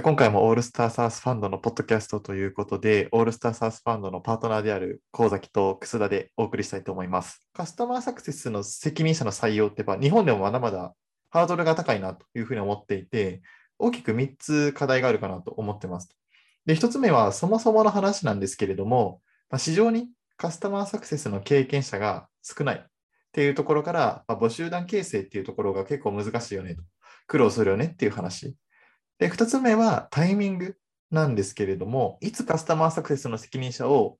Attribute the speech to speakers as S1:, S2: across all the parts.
S1: 今回もオールスターサースファンドのポッドキャストということで、オールスターサースファンドのパートナーである神崎と楠田でお送りしたいと思います。カスタマーサクセスの責任者の採用ってやっぱ日本でもまだまだハードルが高いなというふうに思っていて、大きく3つ課題があるかなと思ってます。で、1つ目はそもそもの話なんですけれども、ま、市場にカスタマーサクセスの経験者が少ないっていうところから、まあ、募集団形成っていうところが結構難しいよねと、苦労するよねっていう話。で、2つ目はタイミングなんですけれども、いつカスタマーサクセスの責任者を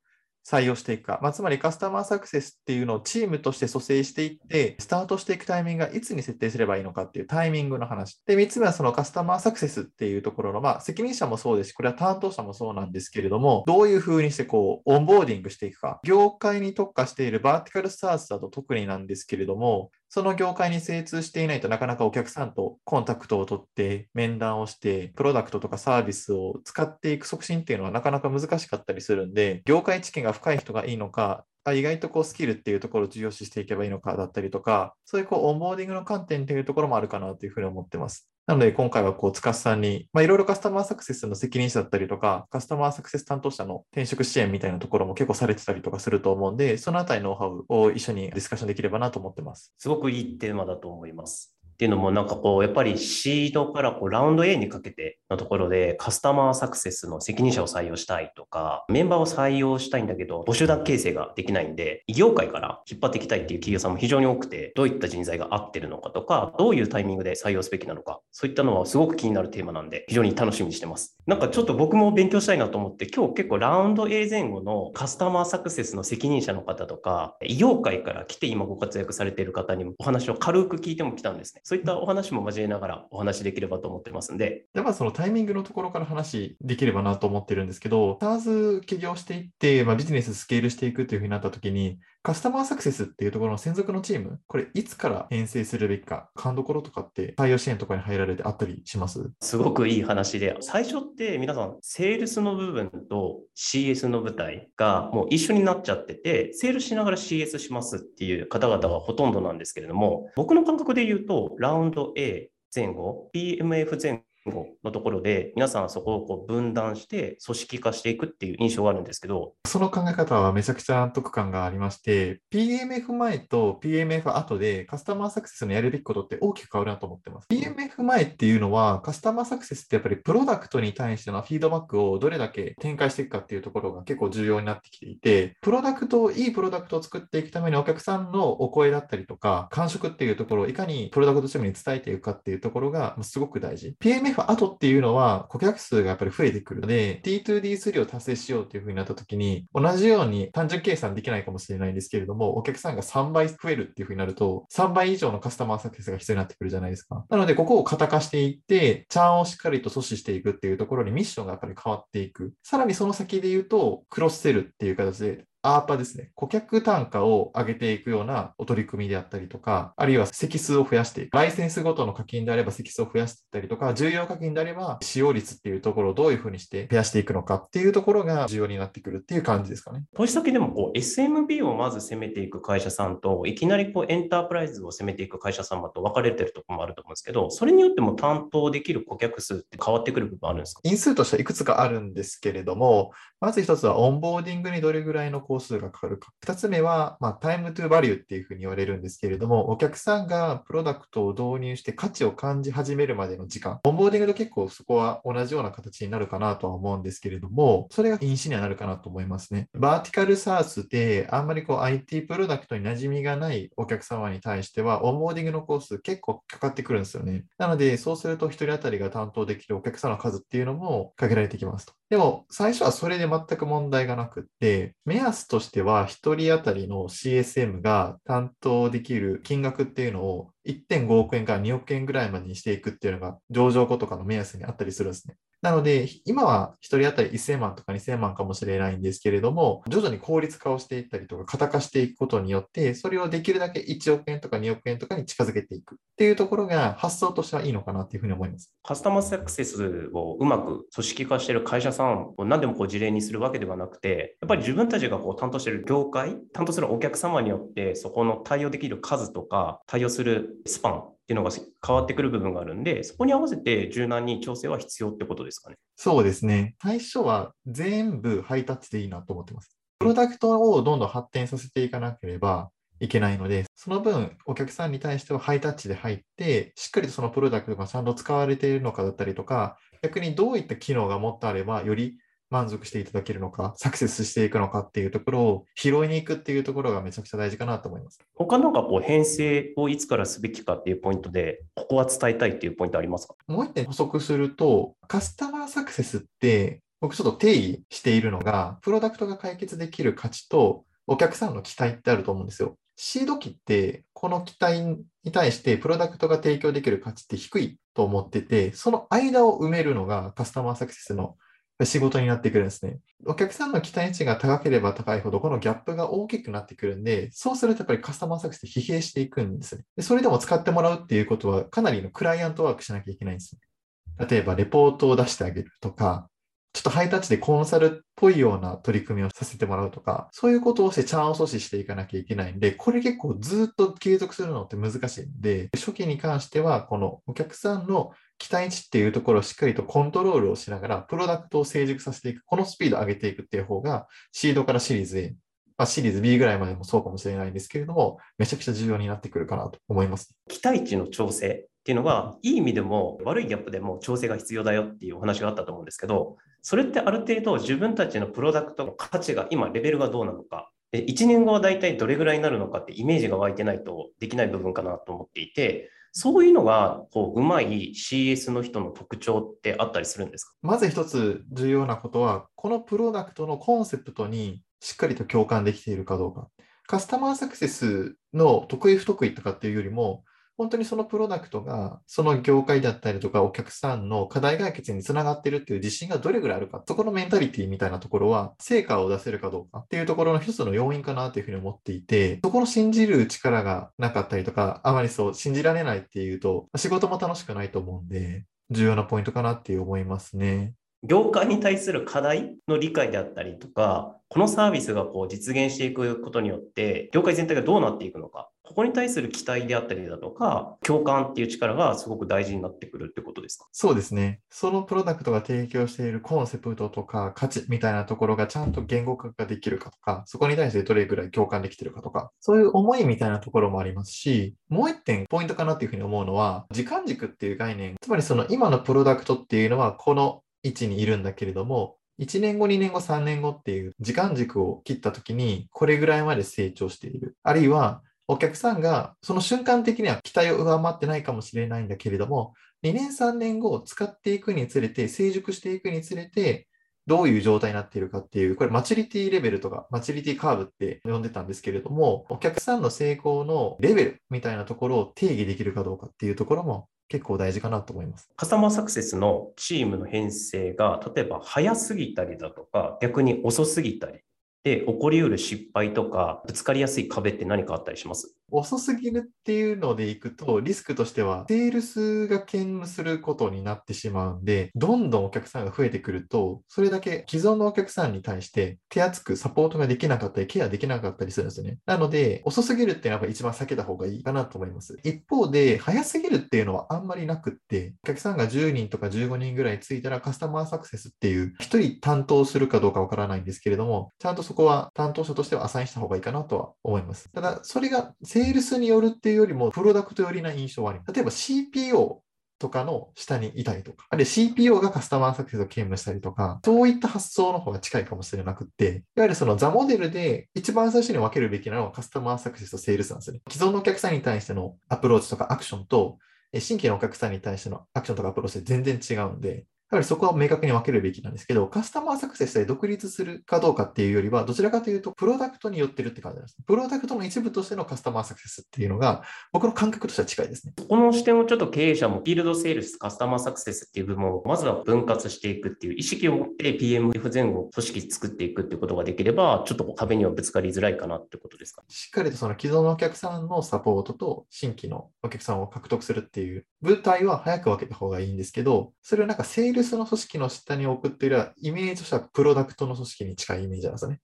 S1: 採用していくか、まあ、つまりカスタマーサクセスっていうのをチームとして蘇生していって、スタートしていくタイミングがいつに設定すればいいのかっていうタイミングの話。で、3つ目はそのカスタマーサクセスっていうところの、まあ、責任者もそうですし、これは担当者もそうなんですけれども、どういうふうにしてこう、オンボーディングしていくか。業界に特化しているバーティカルスタースだと特になんですけれども、その業界に精通していないとなかなかお客さんとコンタクトを取って面談をしてプロダクトとかサービスを使っていく促進っていうのはなかなか難しかったりするんで業界知見が深い人がいいのか意外とこうスキルっていうところを重要視していけばいいのかだったりとかそういうこうオンボーディングの観点っていうところもあるかなというふうに思ってます。なので、今回はこう、塚さんに、まあ、いろいろカスタマーサクセスの責任者だったりとか、カスタマーサクセス担当者の転職支援みたいなところも結構されてたりとかすると思うんで、そのあたりのノウハウを一緒にディスカッションできればなと思ってます。
S2: すごくいいテーマだと思います。っていうのもなんかこう、やっぱりシードからこうラウンド A にかけてのところでカスタマーサクセスの責任者を採用したいとか、メンバーを採用したいんだけど、募集団形成ができないんで、異業界から引っ張っていきたいっていう企業さんも非常に多くて、どういった人材が合ってるのかとか、どういうタイミングで採用すべきなのか、そういったのはすごく気になるテーマなんで、非常に楽しみにしてます。なんかちょっと僕も勉強したいなと思って、今日結構ラウンド A 前後のカスタマーサクセスの責任者の方とか、異業界から来て今ご活躍されている方にもお話を軽く聞いてもきたんですね。そういったお話も交えながらお話できればと思ってますんで。
S1: では、そのタイミングのところから話できればなと思ってるんですけど、SARS 起業していって、まあ、ビジネススケールしていくというふうになった時に、カスタマーサクセスっていうところの専属のチーム、これいつから編成するべきか、勘どころとかって採用支援とかに入られてあったりします？
S2: すごくいい話で、最初って皆さん、セールスの部分と CS の舞台がもう一緒になっちゃってて、セールしながら CS しますっていう方々がほとんどなんですけれども、僕の感覚で言うと、ラウンド A、前後、PMF 前のところで、皆さんそこをこう分断して組織化していくっていう印象があるんですけど、
S1: その考え方はめちゃくちゃ納得感がありまして、PMF 前と PMF 後でカスタマーサクセスのやるべきことって大きく変わるなと思ってます。PMF 前っていうのは、カスタマーサクセスってやっぱりプロダクトに対してのフィードバックをどれだけ展開していくかっていうところが結構重要になってきていて、プロダクト、いいプロダクトを作っていくためにお客さんのお声だったりとか、感触っていうところをいかにプロダクトチームに伝えていくかっていうところがすごく大事。PMF 後っていうのは顧客数がやっぱり増えてくるので、T2D3 を達成しようっていうふうになった時に、同じように単純計算できないかもしれないんですけれども、お客さんが3倍増えるっていうふうになると、3倍以上のカスタマーサクセスが必要になってくるじゃないですか。なので、ここを型化していって、チャーンをしっかりと阻止していくっていうところにミッションがやっぱり変わっていく。さらにその先で言うと、クロスセルっていう形で、アーパですね、顧客単価を上げていくようなお取り組みであったりとか、あるいは席数を増やしていく。ライセンスごとの課金であれば席数を増やしていったりとか、重要課金であれば使用率っていうところをどういうふうにして増やしていくのかっていうところが重要になってくるっていう感じですかね。
S2: 投資先でもこう SMB をまず攻めていく会社さんと、いきなりこうエンタープライズを攻めていく会社様と分かれてるところもあると思うんですけど、それによっても担当できる顧客数って変わってくる部分あるんですか？
S1: 因子としてはいくつかあるんですけれども、まず一つはオンボーディングにどれぐらいの工数がかかるか。2つ目は、まあ、 Time to Value っていうふうに言われるんですけれども、お客さんがプロダクトを導入して価値を感じ始めるまでの時間、オンボーディングと結構そこは同じような形になるかなとは思うんですけれども、それが因子にはなるかなと思いますね。 Vertical SaaS であんまりこう IT プロダクトに馴染みがないお客様に対しては、オンボーディングの工数結構かかってくるんですよね。なので、そうすると1人当たりが担当できるお客さんの数っていうのも限られてきますと。でも、最初はそれで全く問題がなくって、目安としては1人当たりの CSM が担当できる金額っていうのを1.5億円から2億円ぐらいまでにしていくっていうのが上場後とかの目安にあったりするんですね。なので、今は1人当たり1000万とか2000万かもしれないんですけれども、徐々に効率化をしていったりとか、型化していくことによって、それをできるだけ1億円とか2億円とかに近づけていくっていうところが発想としてはいいのかなっていうふうに思います。
S2: カスタマーサクセスをうまく組織化している会社さんを何でもこう事例にするわけではなくて、やっぱり自分たちがこう担当している業界、担当するお客様によって、そこの対応できる数とか、対応するスパンっていうのが変わってくる部分があるんで、そこに合わせて柔軟に調整は必要ってことですかね。
S1: そうですね。最初は全部ハイタッチでいいなと思ってます。プロダクトをどんどん発展させていかなければいけないので、その分お客さんに対してはハイタッチで入って、しっかりとそのプロダクトがちゃんと使われているのかだったりとか、逆にどういった機能がもっとあれば、より満足していただけるのか、サクセスしていくのかっていうところを拾いに行くっていうところがめちゃくちゃ大事かなと思います。
S2: 他なんかこう編成をいつからすべきかっていうポイントで、ここは伝えたいっていうポイントありますか？
S1: もう一点補足すると、カスタマーサクセスって僕ちょっと定義しているのが、プロダクトが解決できる価値とお客さんの期待ってあると思うんですよ。シード期って、この期待に対してプロダクトが提供できる価値って低いと思ってて、その間を埋めるのがカスタマーサクセスの仕事になってくるんですね。お客さんの期待値が高ければ高いほど、このギャップが大きくなってくるんで、そうするとやっぱりカスタマーサクセス疲弊していくんですね。でそれでも使ってもらうっていうことは、かなりのクライアントワークしなきゃいけないんですね。例えば、レポートを出してあげるとか、ちょっとハイタッチでコンサルっぽいような取り組みをさせてもらうとか、そういうことをしてチャンを阻止していかなきゃいけないんで、これ結構ずっと継続するのって難しいんで、初期に関しては、このお客さんの期待値っていうところをしっかりとコントロールをしながら、プロダクトを成熟させていく、このスピードを上げていくっていう方が、シードからシリーズ A、まあ、シリーズ B ぐらいまでもそうかもしれないんですけれども、めちゃくちゃ重要になってくるかなと思います。
S2: 期待値の調整っていうのは、いい意味でも悪いギャップでも調整が必要だよっていうお話があったと思うんですけど、それってある程度自分たちのプロダクトの価値が今レベルがどうなのか、で1年後は大体どれぐらいになるのかってイメージが湧いてないとできない部分かなと思っていて、そういうのがこううまい CS の人の特徴ってあったりするんですか？
S1: まず一つ重要なことは、このプロダクトのコンセプトにしっかりと共感できているかどうか。カスタマーサクセスの得意不得意とかっていうよりも、本当にそのプロダクトが、その業界だったりとか、お客さんの課題解決につながってるっていう自信がどれぐらいあるか、そこのメンタリティみたいなところは、成果を出せるかどうかっていうところの一つの要因かなというふうに思っていて、そこの信じる力がなかったりとか、あまりそう、信じられないっていうと、仕事も楽しくないと思うんで、重要なポイントかなって思いますね。
S2: 業界に対する課題の理解であったりとか、このサービスがこう実現していくことによって、業界全体がどうなっていくのか、ここに対する期待であったりだとか、共感っていう力がすごく大事になってくるってことですか？
S1: そうですね。そのプロダクトが提供しているコンセプトとか価値みたいなところがちゃんと言語化ができるかとか、そこに対してどれぐらい共感できてるかとか、そういう思いみたいなところもありますし、もう一点ポイントかなっていうふうに思うのは、時間軸っていう概念、つまりその今のプロダクトっていうのはこの位置にいるんだけれども、1年後、2年後、3年後っていう時間軸を切ったときに、これぐらいまで成長している。あるいは、お客さんがその瞬間的には期待を上回ってないかもしれないんだけれども、2年、3年後使っていくにつれて、成熟していくにつれて、どういう状態になっているかっていう、これマチュリティレベルとか、マチュリティカーブって呼んでたんですけれども、お客さんの成功のレベルみたいなところを定義できるかどうかっていうところも結構大事かなと思います。
S2: カスタマーサクセスのチームの編成が、例えば早すぎたりだとか、逆に遅すぎたり、で起こりうる失敗とか、ぶつかりやすい壁って何かあったりします？
S1: 遅すぎるっていうのでいくと、リスクとしては、セールスが兼務することになってしまうんで、どんどんお客さんが増えてくると、それだけ既存のお客さんに対して手厚くサポートができなかったり、ケアできなかったりするんですよね。なので、遅すぎるっていうのは一番避けた方がいいかなと思います。一方で、早すぎるっていうのはあんまりなくって、お客さんが10人とか15人ぐらいついたらカスタマーサクセスっていう、1人担当するかどうかわからないんですけれども、ちゃんとそここは担当者としてはアサインした方がいいかなとは思います。ただ、それがセールスによるっていうよりも、プロダクト寄りな印象はあります。例えば CPO とかの下にいたりとか、あるいは CPO がカスタマーサクセスを兼務したりとか、そういった発想の方が近いかもしれなくって、いわゆるその THE MODEL で一番最初に分けるべきなのはカスタマーサクセスとセールスなんですね。既存のお客さんに対してのアプローチとかアクションと、新規のお客さんに対してのアクションとかアプローチで全然違うんで、やはりそこは明確に分けるべきなんですけど、カスタマーサクセスで独立するかどうかっていうよりは、どちらかというと、プロダクトに寄ってるって感じなんです。プロダクトの一部としてのカスタマーサクセスっていうのが、僕の感覚としては近いですね。
S2: この視点をちょっと経営者も、フィールドセールス、カスタマーサクセスっていう部分を、まずは分割していくっていう意識を持って PMF 前後、組織作っていくっていうことができれば、ちょっと壁にはぶつかりづらいかなってことですか？
S1: しっかりとその既存のお客さんのサポートと新規のお客さんを獲得するっていう舞台は早く分けた方がいいんですけど、それをなんかセールスの組織の下に送っている、イメージとしてはプロダクトの組織に近いイメージなんですね。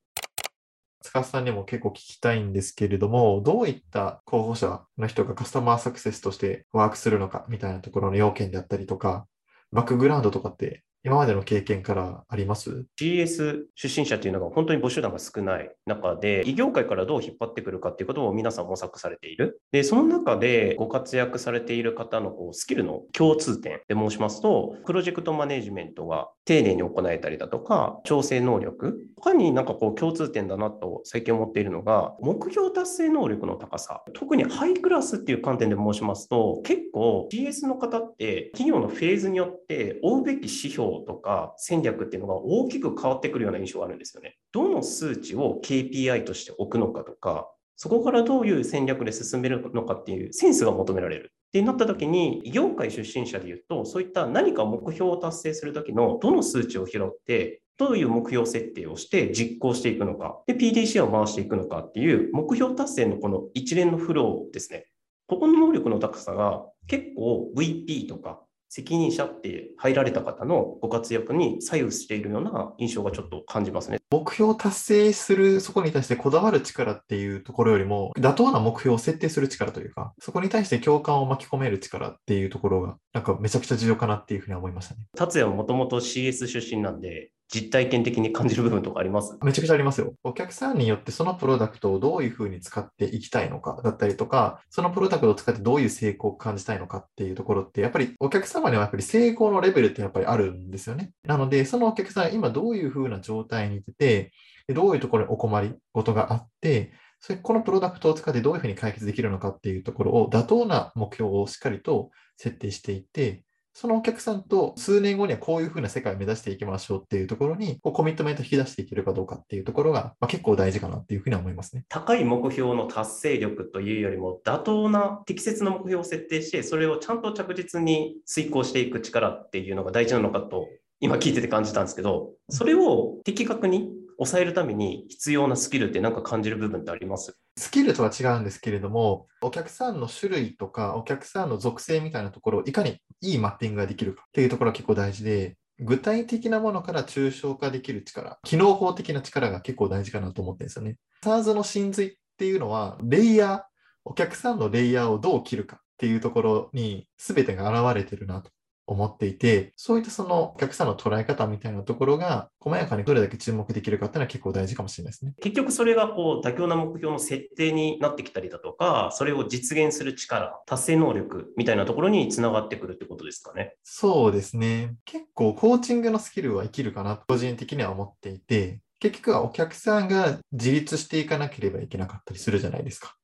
S1: 塚さんにも結構聞きたいんですけれども、どういった候補者の人がカスタマーサクセスとしてワークするのかみたいなところの要件であったりとか、バックグラウンドとかって今までの経験からあります
S2: ?CS 出身者っていうのが本当に募集団が少ない中で、異業界からどう引っ張ってくるかっていうことを皆さん模索されている。で、その中でご活躍されている方のこうスキルの共通点で申しますと、プロジェクトマネジメントが丁寧に行えたりだとか、調整能力。他になんかこう共通点だなと最近思っているのが、目標達成能力の高さ。特にハイクラスっていう観点で申しますと、結構 CS の方って企業のフェーズによって追うべき指標とか戦略っていうのが大きく変わってくるような印象があるんですよね。どの数値を KPI として置くのかとか、そこからどういう戦略で進めるのかっていうセンスが求められる。ってなった時に、業界出身者で言うと、そういった何か目標を達成する時のどの数値を拾って、どういう目標設定をして実行していくのか、で、PDCA を回していくのかっていう目標達成のこの一連のフローですね。ここの能力の高さが結構 VP とか責任者って入られた方のご活躍に左右しているような印象がちょっと感じますね。
S1: 目標を達成する、そこに対してこだわる力っていうところよりも、妥当な目標を設定する力というか、そこに対して共感を巻き込める力っていうところが、なんかめちゃくちゃ重要かなっていうふうに思いましたね。
S2: 達也はもともと CS 出身なんで、実体験的に感じる部分とかあります？
S1: めちゃくちゃありますよ。お客さんによってそのプロダクトをどういうふうに使っていきたいのかだったりとか、そのプロダクトを使ってどういう成功を感じたいのかっていうところって、やっぱりお客様にはやっぱり成功のレベルってやっぱりあるんですよね。なので、そのお客さん今どういうふうな状態にいて、どういうところにお困りごとがあって、それこのプロダクトを使ってどういうふうに解決できるのかっていうところを妥当な目標をしっかりと設定していって、そのお客さんと数年後にはこういうふうな世界を目指していきましょうっていうところに、こうコミットメント引き出していけるかどうかっていうところが、まあ、結構大事かなっていうふうに思いますね。
S2: 高い目標の達成力というよりも、妥当な適切な目標を設定して、それをちゃんと着実に遂行していく力っていうのが大事なのかと、今聞いてて感じたんですけど、それを的確に抑えるために必要なスキルって何か感じる部分ってあります？
S1: スキルとは違うんですけれども、お客さんの種類とか、お客さんの属性みたいなところをいかにいいマッピングができるかっていうところが結構大事で、具体的なものから抽象化できる力、機能法的な力が結構大事かなと思ってるんですよね。SARS の真髄っていうのは、レイヤー、お客さんのレイヤーをどう切るかっていうところに全てが現れてるなと思っていて、そういったそのお客さんの捉え方みたいなところが、細やかにどれだけ注目できるかっていうのは結構大事かもしれないですね。
S2: 結局それがこう妥協な目標の設定になってきたりだとか、それを実現する力、達成能力みたいなところにつながってくるってことですかね。
S1: そうですね。結構コーチングのスキルは生きるかなと個人的には思っていて、結局はお客さんが自立していかなければいけなかったりするじゃないですか。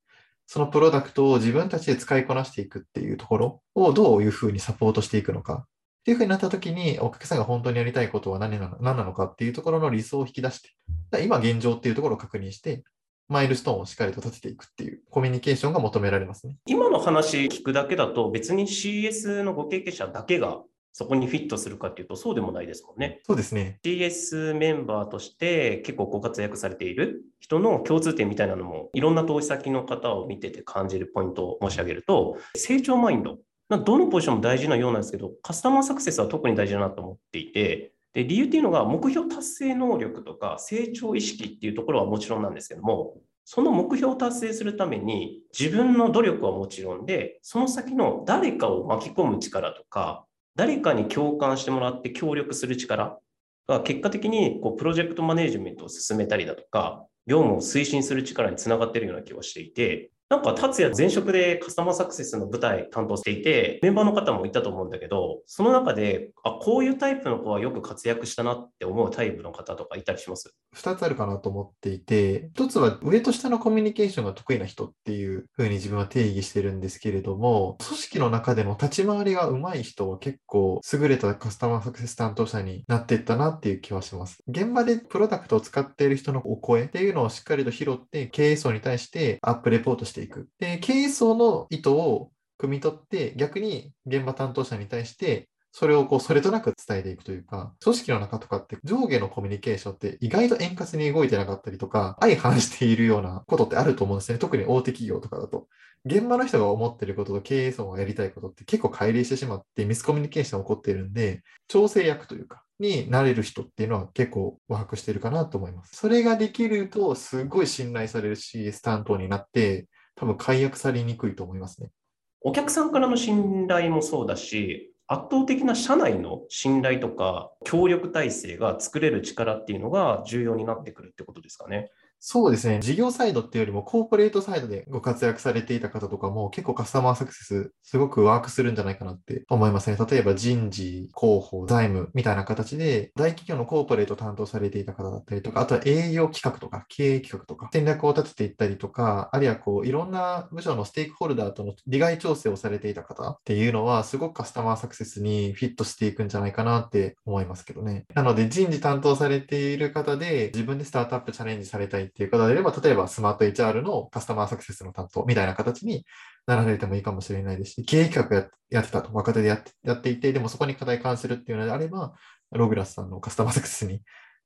S1: そのプロダクトを自分たちで使いこなしていくっていうところをどういうふうにサポートしていくのかっていうふうになったときに、お客さんが本当にやりたいことは何なの何なのかっていうところの理想を引き出して、今現状っていうところを確認して、マイルストーンをしっかりと立てていくっていうコミュニケーションが求められますね。
S2: 今の話聞くだけだと別に CS のご経験者だけがそこにフィットするかっていうとそうでもないですもんね。
S1: そうですね。
S2: CS メンバーとして結構ご活躍されている人の共通点みたいなのもいろんな投資先の方を見てて感じるポイントを申し上げると成長マインド。どのポジションも大事なようなんですけどカスタマーサクセスは特に大事だなと思っていてで理由っていうのが目標達成能力とか成長意識っていうところはもちろんなんですけどもその目標を達成するために自分の努力はもちろんでその先の誰かを巻き込む力とか誰かに共感してもらって協力する力が結果的にこうプロジェクトマネジメントを進めたりだとか、業務を推進する力につながっているような気がしていて、なんか達也前職でカスタマーサクセスの舞台担当していて、メンバーの方もいたと思うんだけど、その中で、あ、こういうタイプの子はよく活躍したなって思うタイプの方とかいたりします
S1: ？2つあるかなと思っていて、1つは上と下のコミュニケーションが得意な人っていうふうに自分は定義してるんですけれども、組織の中での立ち回りが上手い人は結構優れたカスタマーサクセス担当者になっていったなっていう気はします。現場でプロダクトを使っている人のお声っていうのをしっかりと拾って経営層に対してアップレポートしてていく。で、経営層の意図を汲み取って逆に現場担当者に対してそれをこうそれとなく伝えていくというか、組織の中とかって上下のコミュニケーションって意外と円滑に動いてなかったりとか、相反しているようなことってあると思うんですね。特に大手企業とかだと。現場の人が思ってることと経営層がやりたいことって結構乖離してしまってミスコミュニケーション起こっているんで、調整役というか、になれる人っていうのは結構ワークしてるかなと思います。それができると、すごい信頼される CS 担当になって、多分解約されにくいと思いますね。
S2: お客さんからの信頼もそうだし、圧倒的な社内の信頼とか協力体制が作れる力っていうのが重要になってくるってことですかね。
S1: そうですね。事業サイドっていうよりも、コーポレートサイドでご活躍されていた方とかも、結構カスタマーサクセス、すごくワークするんじゃないかなって思いますね。例えば人事、広報、財務みたいな形で、大企業のコーポレート担当されていた方だったりとか、あとは営業企画とか、経営企画とか、戦略を立てていったりとか、あるいはこう、いろんな部署のステークホルダーとの利害調整をされていた方っていうのは、すごくカスタマーサクセスにフィットしていくんじゃないかなって思いますけどね。なので、人事担当されている方で、自分でスタートアップチャレンジされたいっていう方であれば、例えばスマート HR のカスタマーサクセスの担当みたいな形になられてもいいかもしれないですし、経営企画ややってたと、若手でやってやっていて、でもそこに課題関するっていうのであれば、ログラスさんのカスタマーサクセスに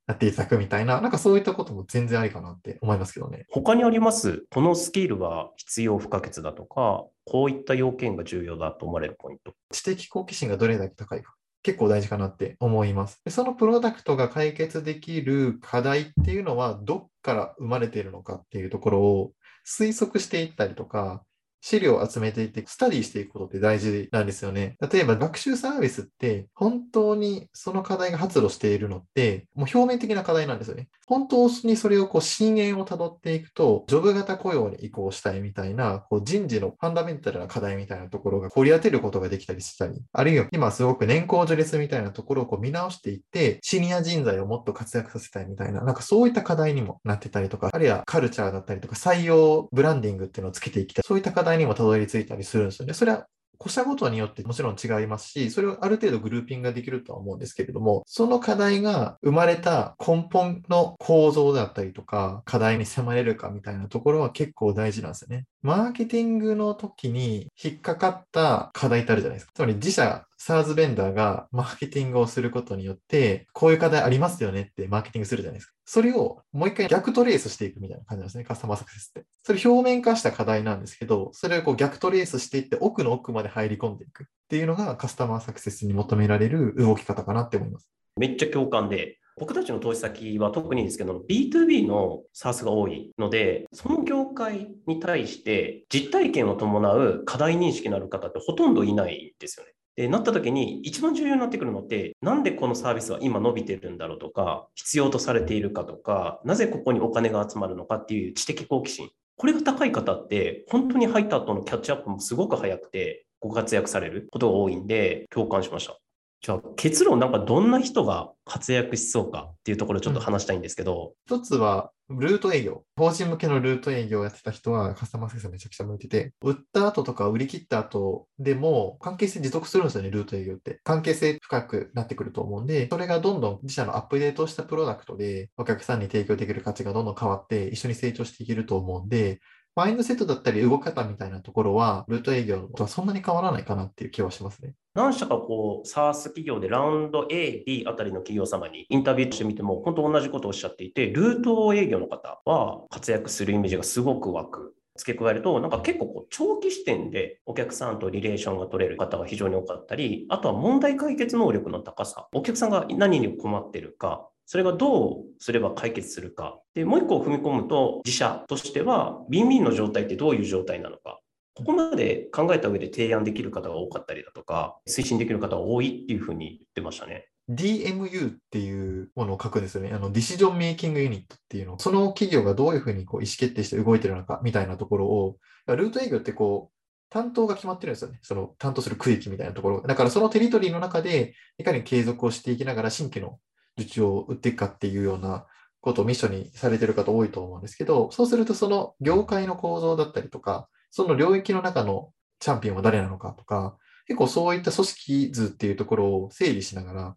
S1: やっていただくみたいな、なんかそういったことも全然ありかなって思いますけどね。
S2: 他にありますこのスキルは必要不可欠だとか、こういった要件が重要だと思われるポイント。
S1: 知的好奇心がどれだけ高いか。結構大事かなって思います。でそのプロダクトが解決できる課題っていうのはどっから生まれているのかっていうところを推測していったりとか、資料を集めていって、スタディしていくことって大事なんですよね。例えば、学習サービスって、本当にその課題が発露しているのって、もう表面的な課題なんですよね。本当にそれをこう、深淵をたどっていくと、ジョブ型雇用に移行したいみたいな、こう人事のファンダメンタルな課題みたいなところが掘り当てることができたりしたり、あるいは今すごく年功序列みたいなところをこう見直していって、シニア人材をもっと活躍させたいみたいな、なんかそういった課題にもなってたりとか、あるいはカルチャーだったりとか、採用ブランディングっていうのをつけていきたい、そういった課題にもたどり着いたりするんですよね。それは個社ごとによってもちろん違いますし、それをある程度グルーピングができるとは思うんですけれども、その課題が生まれた根本の構造だったりとか、課題に迫れるかみたいなところは結構大事なんですよね。マーケティングの時に引っかかった課題ってあるじゃないですか。つまり自社 SARS ベンダーがマーケティングをすることによって、こういう課題ありますよねってマーケティングするじゃないですか。それをもう一回逆トレースしていくみたいな感じなんですね、カスタマーサクセスって。それ表面化した課題なんですけど、それをこう逆トレースしていって奥の奥まで入り込んでいくっていうのがカスタマーサクセスに求められる動き方かなって思います。
S2: めっちゃ共感で、僕たちの投資先は特にですけど、B2B の SARS が多いので、その業界に対して実体験を伴う課題認識のある方ってほとんどいないんですよね。で、なった時に一番重要になってくるのって、なんでこのサービスは今伸びてるんだろうとか、必要とされているかとか、なぜここにお金が集まるのかっていう知的好奇心。これが高い方って、本当に入った後のキャッチアップもすごく早くて、ご活躍されることが多いんで、共感しました。じゃあ結論なんかどんな人が活躍しそうかっていうところをちょっと話したいんですけど、
S1: 一つは、ルート営業。法人向けのルート営業をやってた人はカスタマーセスめちゃくちゃ向いてて、売った後とか売り切った後でも関係性持続するんですよね、ルート営業って。関係性深くなってくると思うんで、それがどんどん自社のアップデートしたプロダクトでお客さんに提供できる価値がどんどん変わって一緒に成長していけると思うんで、マインドセットだったり動き方みたいなところは、ルート営業とはそんなに変わらないかなっていう気はしますね。
S2: 何社かこう SARS 企業でラウンド A、B あたりの企業様にインタビューしてみても、本当同じことをおっしゃっていて、ルート営業の方は活躍するイメージがすごく湧く。付け加えると、なんか結構こう長期視点でお客さんとリレーションが取れる方が非常に多かったり、あとは問題解決能力の高さ、お客さんが何に困ってるか、それがどうすれば解決するか。で、もう一個踏み込むと、自社としては、ビンビンの状態ってどういう状態なのか。ここまで考えた上で提案できる方が多かったりだとか、推進できる方が多いっていうふうに言ってましたね。
S1: DMU っていうものを書くんですよね。あの、ディシジョンメイキングユニットっていうの。その企業がどういうふうにこう意思決定して動いてるのかみたいなところを、ルート営業ってこう、担当が決まってるんですよね。その担当する区域みたいなところ。だからそのテリトリーの中で、いかに継続をしていきながら新規の受注を打っていくかっていうようなことをミッションにされてる方多いと思うんですけど、そうするとその業界の構造だったりとか、その領域の中のチャンピオンは誰なのかとか、結構そういった組織図っていうところを整理しながら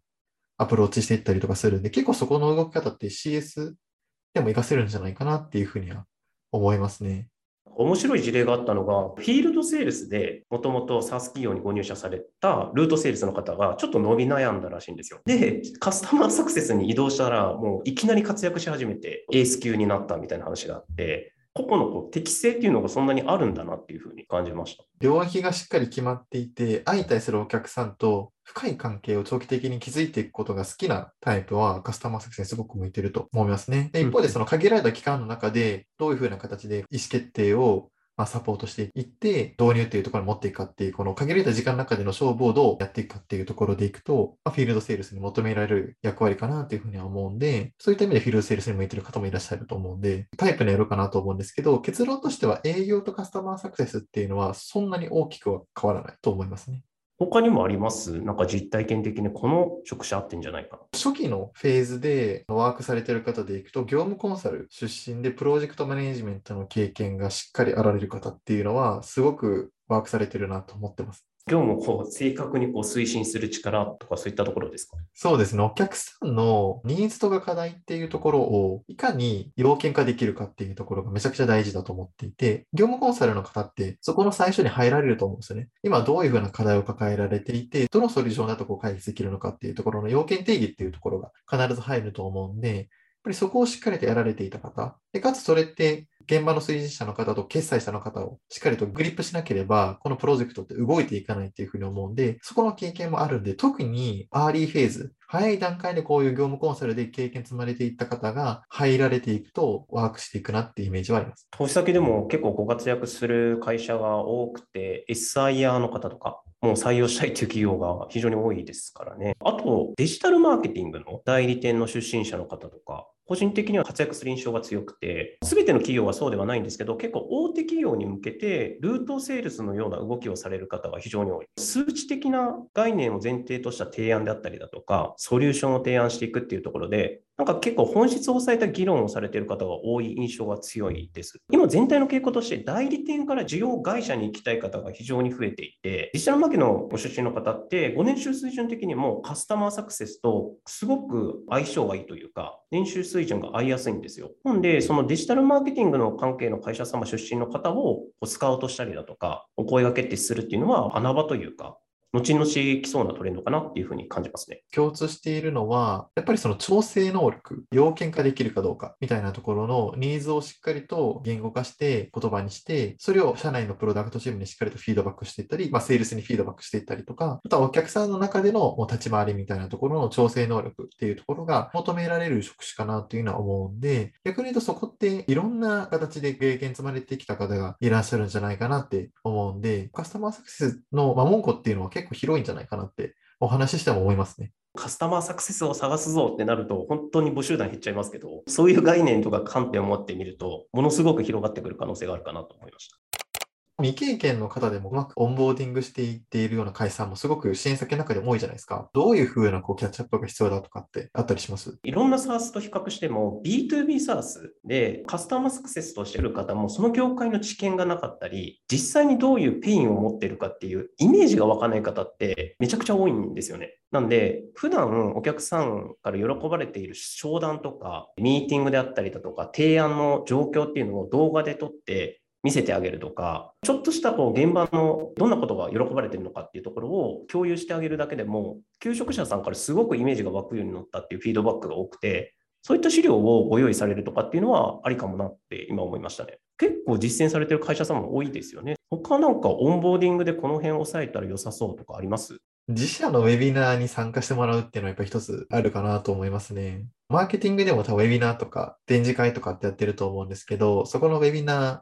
S1: アプローチしていったりとかするんで、結構そこの動き方って CS でも活かせるんじゃないかなっていうふうには思いますね。
S2: 面白い事例があったのが、フィールドセールスでもともと SaaS 企業にご入社されたルートセールスの方がちょっと伸び悩んだらしいんですよ。で、カスタマーサクセスに移動したら、もういきなり活躍し始めて、エース級になったみたいな話があって、個々のこう適性っていうのがそんなにあるんだなっていうふうに感じました。
S1: 領域がしっかり決まっていて、相対するお客さんと深い関係を長期的に築いていくことが好きなタイプはカスタマーサクセスにすごく向いてると思いますね。で一方でその限られた期間の中でどういうふうな形で意思決定をまあ、サポートしていって、導入っていうところに持っていくかっていう、この限られた時間の中での勝負をどうやっていくかっていうところでいくと、まあ、フィールドセールスに求められる役割かなというふうには思うんで、そういった意味でフィールドセールスに向いてる方もいらっしゃると思うんで、タイプのやるかなと思うんですけど、結論としては営業とカスタマーサクセスっていうのはそんなに大きくは変わらないと思いますね。
S2: 他にもあります？なんか実体験的にこの職種合ってんじゃないかな？
S1: 初期のフェーズでワークされてる方でいくと、業務コンサル出身でプロジェクトマネジメントの経験がしっかりあられる方っていうのは、すごくワークされてるなと思ってます。
S2: 業務を正確にこう推進する力とかそういったところですか？
S1: そうですね。お客さんのニーズとか課題っていうところをいかに要件化できるかっていうところがめちゃくちゃ大事だと思っていて、業務コンサルの方ってそこの最初に入られると思うんですよね。今どういうふうな課題を抱えられていて、どのソリューションだとこう解決できるのかっていうところの要件定義っていうところが必ず入ると思うんで、ぱりそこをしっかりとやられていた方、でかつそれって現場の推進者の方と決裁者の方をしっかりとグリップしなければ、このプロジェクトって動いていかないっていうふうに思うんで、そこの経験もあるんで、特にアーリーフェーズ、早い段階でこういう業務コンサルで経験積まれていった方が入られていくとワークしていくなっていうイメージはあります。
S2: 投資先でも結構ご活躍する会社が多くて、SIR の方とか、もう採用したいという企業が非常に多いですからね。あと、デジタルマーケティングの代理店の出身者の方とか、個人的には活躍する印象が強くて、すべての企業はそうではないんですけど、結構大手企業に向けて、ルートセールスのような動きをされる方が非常に多い。数値的な概念を前提とした提案であったりだとか、ソリューションを提案していくっていうところで、なんか結構本質を抑えた議論をされている方が多い印象が強いです。今全体の傾向として代理店から事業会社に行きたい方が非常に増えていて、デジタルマーケのご出身の方って5年収水準的にもカスタマーサクセスとすごく相性がいいというか、年収水準が合いやすいんですよ。なんで、そのデジタルマーケティングの関係の会社様出身の方をスカウトしたりだとか、お声がけってするっていうのは穴場というか、後々来そうなトレンドかなっていうふうに感じますね。
S1: 共通しているのは、やっぱりその調整能力、要件化できるかどうかみたいなところのニーズをしっかりと言語化して言葉にして、それを社内のプロダクトチームにしっかりとフィードバックしていったり、まあ、セールスにフィードバックしていったりとか、あとはお客さんの中での立ち回りみたいなところの調整能力っていうところが求められる職種かなというのは思うんで、逆に言うとそこっていろんな形で経験積まれてきた方がいらっしゃるんじゃないかなって思うんで、カスタマーサクセスの、まあ、門戸っていうのは結構広いんじゃないかなってお話ししても思いますね。
S2: カスタマーサクセスを探すぞってなると、本当に母集団減っちゃいますけど、そういう概念とか観点を持ってみると、ものすごく広がってくる可能性があるかなと思いました。
S1: 未経験の方でもうまくオンボーディングしていっているような会社もすごく支援先の中でも多いじゃないですか。どういうふうなこうキャッチアップが必要だとかってあったりします？
S2: いろんな SARS と比較しても B2B SARS でカスタマーサクセスとしている方もその業界の知見がなかったり、実際にどういうペインを持っているかっていうイメージがわかない方ってめちゃくちゃ多いんですよね。なんで、普段お客さんから喜ばれている商談とか、ミーティングであったりだとか、提案の状況っていうのを動画で撮って、見せてあげるとか、ちょっとしたこう現場のどんなことが喜ばれてるのかっていうところを共有してあげるだけでも、求職者さんからすごくイメージが湧くようになったっていうフィードバックが多くて、そういった資料をご用意されるとかっていうのはありかもなって今思いましたね。結構実践されてる会社さんも多いですよね。他なんかオンボーディングでこの辺押さえたら良さそうとかあります？
S1: 自社のウェビナーに参加してもらうっていうのはやっぱ一つあるかなと思いますね。マーケティングでも多分ウェビナーとか展示会とかってやってると思うんですけど、そこのウェビナー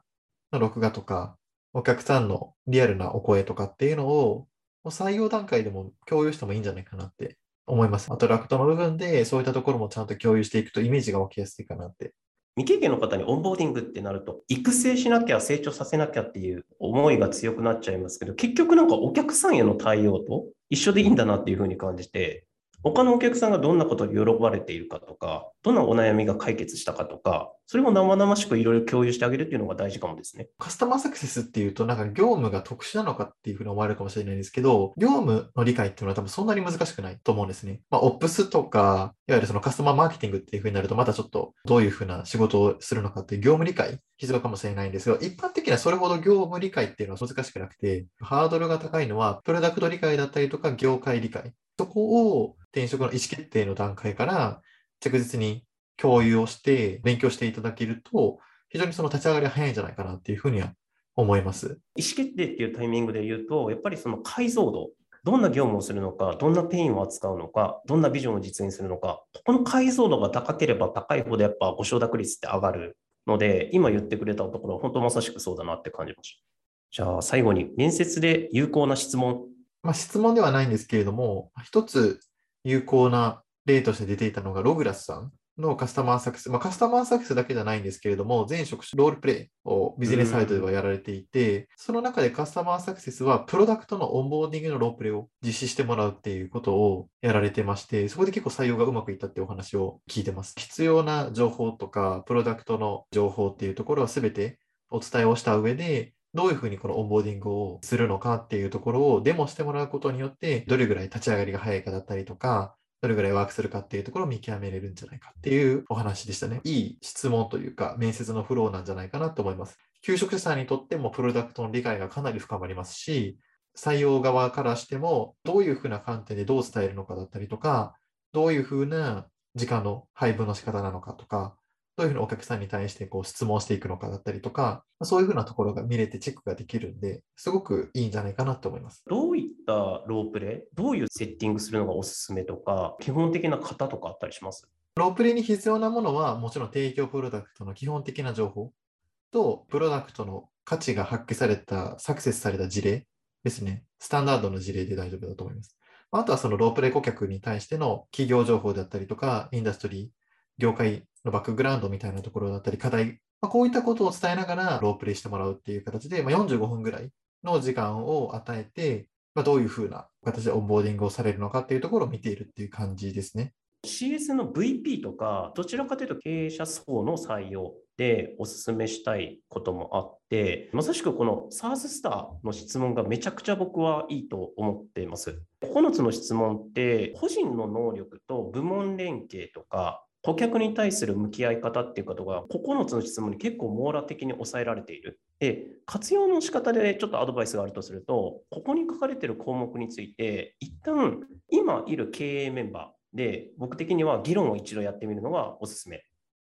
S1: の録画とか、お客さんのリアルなお声とかっていうのを、もう採用段階でも共有してもいいんじゃないかなって思います。アトラクトの部分でそういったところもちゃんと共有していくとイメージが湧きやすいかなって。
S2: 未経験の方にオンボーディングってなると、育成しなきゃ、成長させなきゃっていう思いが強くなっちゃいますけど、結局なんかお客さんへの対応と一緒でいいんだなっていうふうに感じて、他のお客さんがどんなことに喜ばれているかとか、どんなお悩みが解決したかとか、それも生々しくいろいろ共有してあげるっていうのが大事かもですね。
S1: カスタマーサクセスっていうと、なんか業務が特殊なのかっていうふうに思われるかもしれないんですけど、業務の理解っていうのは多分そんなに難しくないと思うんですね。まあ、オプスとか、いわゆるそのカスタマーマーケティングっていうふうになると、またちょっとどういうふうな仕事をするのかっていう業務理解必要かもしれないんですが、一般的にはそれほど業務理解っていうのは難しくなくて、ハードルが高いのは、プロダクト理解だったりとか、業界理解。そこを転職の意思決定の段階から着実に共有をして勉強していただけると、非常にその立ち上がりが早いんじゃないかなっていうふうには思います。
S2: 意思決定っていうタイミングで言うと、やっぱりその解像度、どんな業務をするのか、どんなペインを扱うのか、どんなビジョンを実現するのか、ここの解像度が高ければ高いほどやっぱご承諾率って上がるので、今言ってくれたところ本当まさしくそうだなって感じました。じゃあ最後に面接で有効な質問。
S1: まあ、質問ではないんですけれども、一つ有効な例として出ていたのが、ログラスさんのカスタマーサクセス、まあ、カスタマーサクセスだけじゃないんですけれども、全職種ロールプレイをビジネスサイドではやられていて、その中でカスタマーサクセスは、プロダクトのオンボーディングのロープレイを実施してもらうっていうことをやられてまして、そこで結構採用がうまくいったってお話を聞いてます。必要な情報とか、プロダクトの情報っていうところは全てお伝えをした上で、どういうふうにこのオンボーディングをするのかっていうところをデモしてもらうことによって、どれぐらい立ち上がりが早いかだったりとか、どれぐらいワークするかっていうところを見極めれるんじゃないかっていうお話でしたね。いい質問というか、面接のフローなんじゃないかなと思います。求職者さんにとってもプロダクトの理解がかなり深まりますし、採用側からしても、どういうふうな観点でどう伝えるのかだったりとか、どういうふうな時間の配分の仕方なのかとか、どういうふうにお客さんに対してこう質問していくのかだったりとか、そういうふうなところが見れてチェックができるんで、すごくいいんじゃないかなと思います。
S2: どういったロープレイ、どういうセッティングするのがおすすめとか、基本的な型とかあったりします？
S1: ロープレイに必要なものは、もちろん提供プロダクトの基本的な情報と、プロダクトの価値が発揮された、サクセスされた事例ですね。スタンダードの事例で大丈夫だと思います。あとはそのロープレイ顧客に対しての企業情報だったりとか、インダストリー、業界のバックグラウンドみたいなところだったり、課題、まあ、こういったことを伝えながらロープレイしてもらうっていう形で、まあ、45分ぐらいの時間を与えて、まあ、どういうふうな形でオンボーディングをされるのかっていうところを見ているっていう感じですね。
S2: CS の VP とか、どちらかというと経営者層の採用でお勧めしたいこともあって、まさしくこの SARS スターの質問がめちゃくちゃ僕はいいと思っています。9つの質問って、個人の能力と部門連携とか、顧客に対する向き合い方っていうことが9つの質問に結構網羅的に抑えられている。で、活用の仕方でちょっとアドバイスがあるとすると、ここに書かれている項目について、一旦今いる経営メンバーで、僕的には議論を一度やってみるのがおすすめ。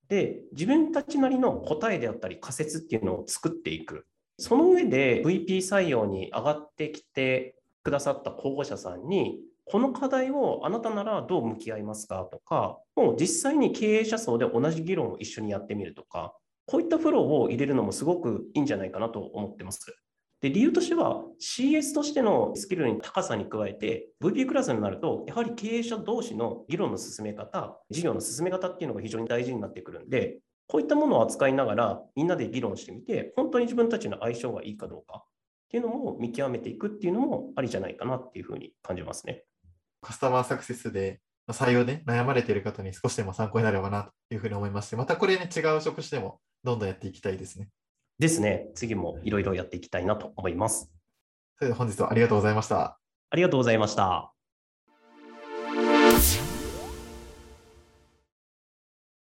S2: で、自分たちなりの答えであったり仮説っていうのを作っていく。その上で VP 採用に上がってきてくださった候補者さんに、この課題をあなたならどう向き合いますかとか、もう実際に経営者層で同じ議論を一緒にやってみるとか、こういったフローを入れるのもすごくいいんじゃないかなと思ってます。で理由としては CS としてのスキルの高さに加えて VP クラスになるとやはり経営者同士の議論の進め方事業の進め方っていうのが非常に大事になってくるんでこういったものを扱いながらみんなで議論してみて本当に自分たちの相性がいいかどうかっていうのも見極めていくっていうのもありじゃないかなっていうふうに感じますね。
S1: カスタマーサクセスで採用で悩まれている方に少しでも参考になればなというふうに思いまして、またこれね、違う職種でもどんどんやっていきたいですね。
S2: ですね。次もいろいろやっていきたいなと思います。
S1: それでは本日はありがとうございました。
S2: ありがとうございました。